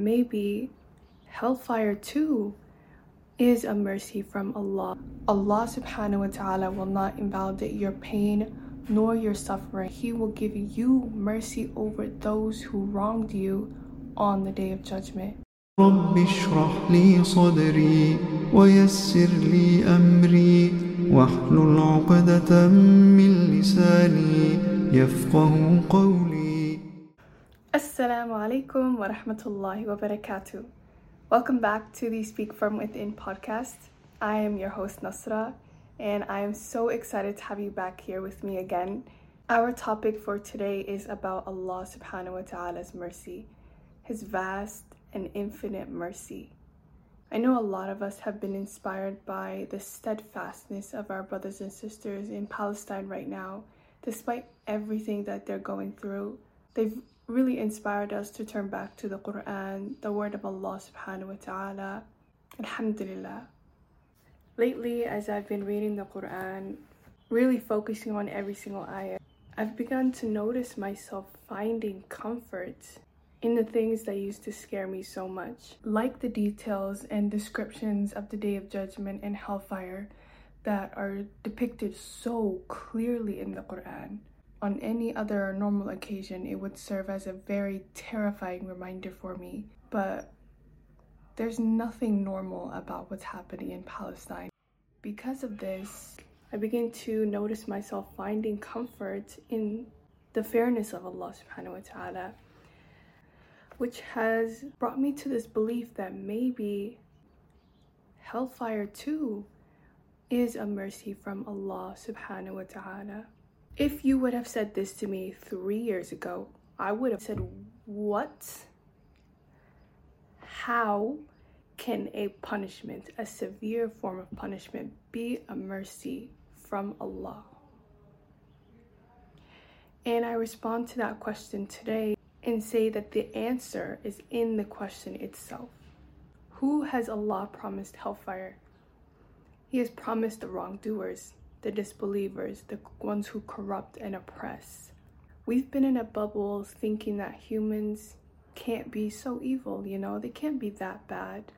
maybe hellfire too is a mercy from Allah. Allah subhanahu wa ta'ala will not invalidate your pain nor your suffering. He will give you mercy over those who wronged you on the day of judgment. رب اشرح لي صدري ويسر لي أمري واحلل عقدة من لساني يفقه قولي Assalamu alaikum wa rahmatullahi wa barakatuh. Welcome back to the Speak From Within podcast. I am your host Nasra and I am so excited to have you back here with me again. Our topic for today is about Allah subhanahu wa ta'ala's mercy, His vast and infinite mercy. I know a lot of us have been inspired by the steadfastness of our brothers and sisters in Palestine right now. Despite everything that they're going through, they've really inspired us to turn back to the Quran, the word of Allah subhanahu wa ta'ala. Alhamdulillah. Lately, as I've been reading the Quran, really focusing on every single ayah, I've begun to notice myself finding comfort in the things that used to scare me so much, like the details and descriptions of the Day of Judgment and hellfire that are depicted so clearly in the Quran. On any other normal occasion, it would serve as a very terrifying reminder for me, but there's nothing normal about what's happening in Palestine. Because of this, I begin to notice myself finding comfort in the fairness of Allah subhanahu wa ta'ala which has brought me to this belief that maybe hellfire too is a mercy from Allah subhanahu wa ta'ala. If you would have said this to me three years ago, I would have said, What? How can a punishment, a severe form of punishment, be a mercy from Allah? And I respond to that question today and say that the answer is in the question itself. Who has Allah promised hellfire? He has promised the wrongdoers, the disbelievers, the ones who corrupt and oppress. We've been in a bubble thinking that humans can't be so evil, you know, they can't be that bad.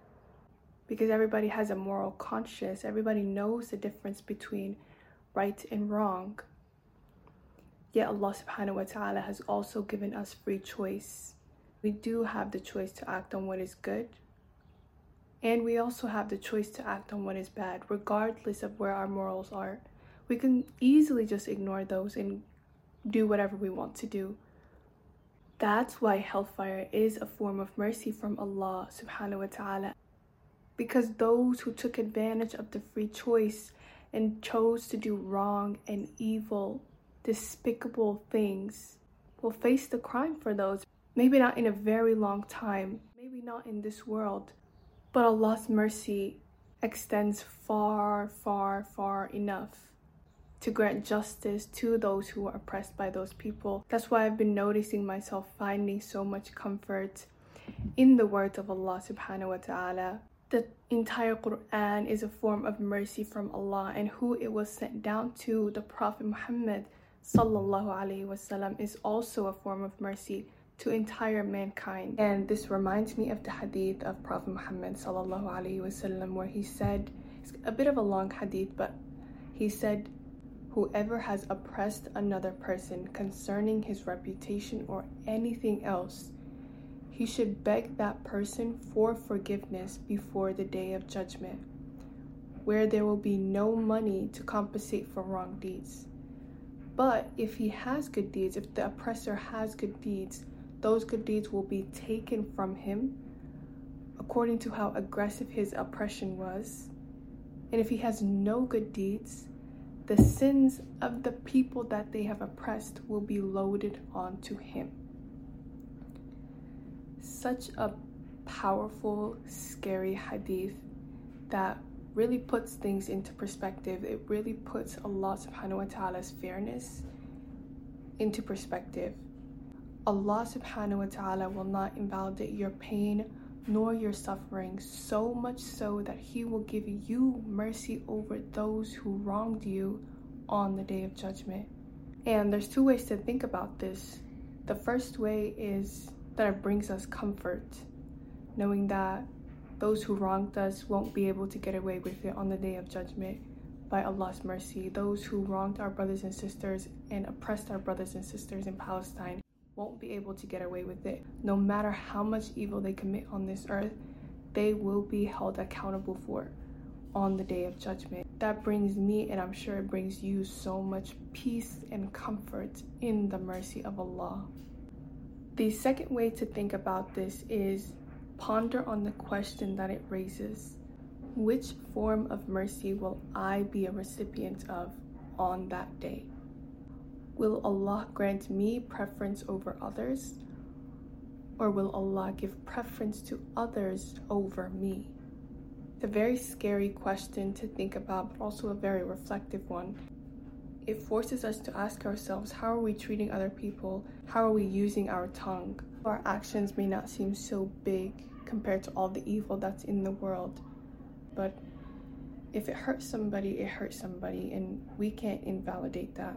Because everybody has a moral conscience, everybody knows the difference between right and wrong. Yet Allah subhanahu wa ta'ala has also given us free choice. We do have the choice to act on what is good. And we also have the choice to act on what is bad, regardless of where our morals are. We can easily just ignore those and do whatever we want to do. That's why hellfire is a form of mercy from Allah subhanahu wa ta'ala. Because those who took advantage of the free choice and chose to do wrong and evil despicable things will face the crime for those. Maybe not in a very long time, maybe not in this world, but Allah's mercy extends far, far, far enough to grant justice to those who are oppressed by those people. That's why I've been noticing myself finding so much comfort in the words of Allah subhanahu wa ta'ala. The entire Quran is a form of mercy from Allah and who it was sent down to, the Prophet Muhammad sallallahu alaihi wasallam is also a form of mercy to entire mankind. And this reminds me of the hadith of Prophet Muhammad sallallahu alaihi wasallam where he said, it's a bit of a long hadith, but he said, whoever has oppressed another person concerning his reputation or anything else, he should beg that person for forgiveness before the day of judgment, where there will be no money to compensate for wrong deeds. But if he has good deeds, if the oppressor has good deeds, those good deeds will be taken from him according to how aggressive his oppression was. And if he has no good deeds, the sins of the people that they have oppressed will be loaded onto him. Such a powerful, scary hadith that really puts things into perspective. It really puts Allah subhanahu wa ta'ala's fairness into perspective. Allah subhanahu wa ta'ala will not invalidate your pain nor your suffering, so much so that He will give you mercy over those who wronged you on the day of judgment. And there's two ways to think about this. The first way is that it brings us comfort. knowing that those who wronged us won't be able to get away with it on the day of judgment by Allah's mercy. Those who wronged our brothers and sisters and oppressed our brothers and sisters in Palestine won't be able to get away with it. No matter how much evil they commit on this earth, they will be held accountable for on the day of judgment. That brings me, and I'm sure it brings you, so much peace and comfort in the mercy of Allah. The second way to think about this is ponder on the question that it raises Which form of mercy will I be a recipient of on that day? Will Allah grant me preference over others? Or will Allah give preference to others over me? It's a very scary question to think about, but also a very reflective one. It forces us to ask ourselves how are we treating other people? How are we using our tongue? Our actions may not seem so big compared to all the evil that's in the world, but if it hurts somebody, it hurts somebody, and we can't invalidate that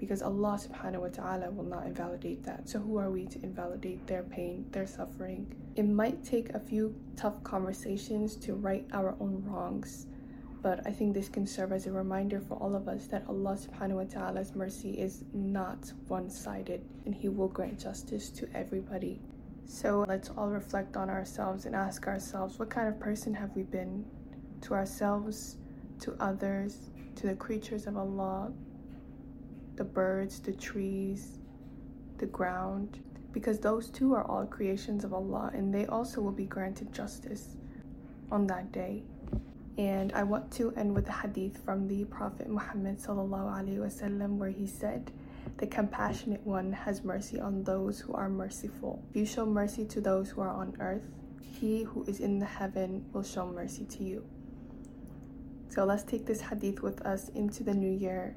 because Allah subhanahu wa ta'ala will not invalidate that. So, who are we to invalidate their pain, their suffering? It might take a few tough conversations to right our own wrongs, but I think this can serve as a reminder for all of us that Allah subhanahu wa ta'ala's mercy is not one sided and He will grant justice to everybody. So, let's all reflect on ourselves and ask ourselves what kind of person have we been to ourselves, to others, to the creatures of Allah, the birds, the trees, the ground, because those too are all creations of Allah and they also will be granted justice on that day. And I want to end with a hadith from the Prophet Muhammad wasallam where he said, The compassionate one has mercy on those who are merciful. If you show mercy to those who are on earth, he who is in the heaven will show mercy to you. So let's take this hadith with us into the new year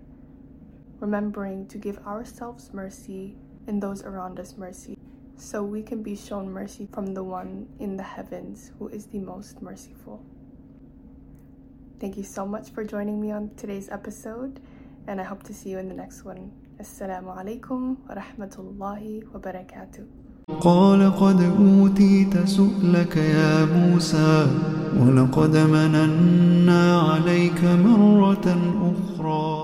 remembering to give ourselves mercy and those around us mercy, so we can be shown mercy from the one in the heavens who is the most merciful. Thank you so much for joining me on today's episode, and I hope to see you in the next one. Assalamu alaikum wa rahmatullahi wa barakatuh. قال قد أوتيت سؤلك يا موسى ولقد مننا عليك مرة أخرى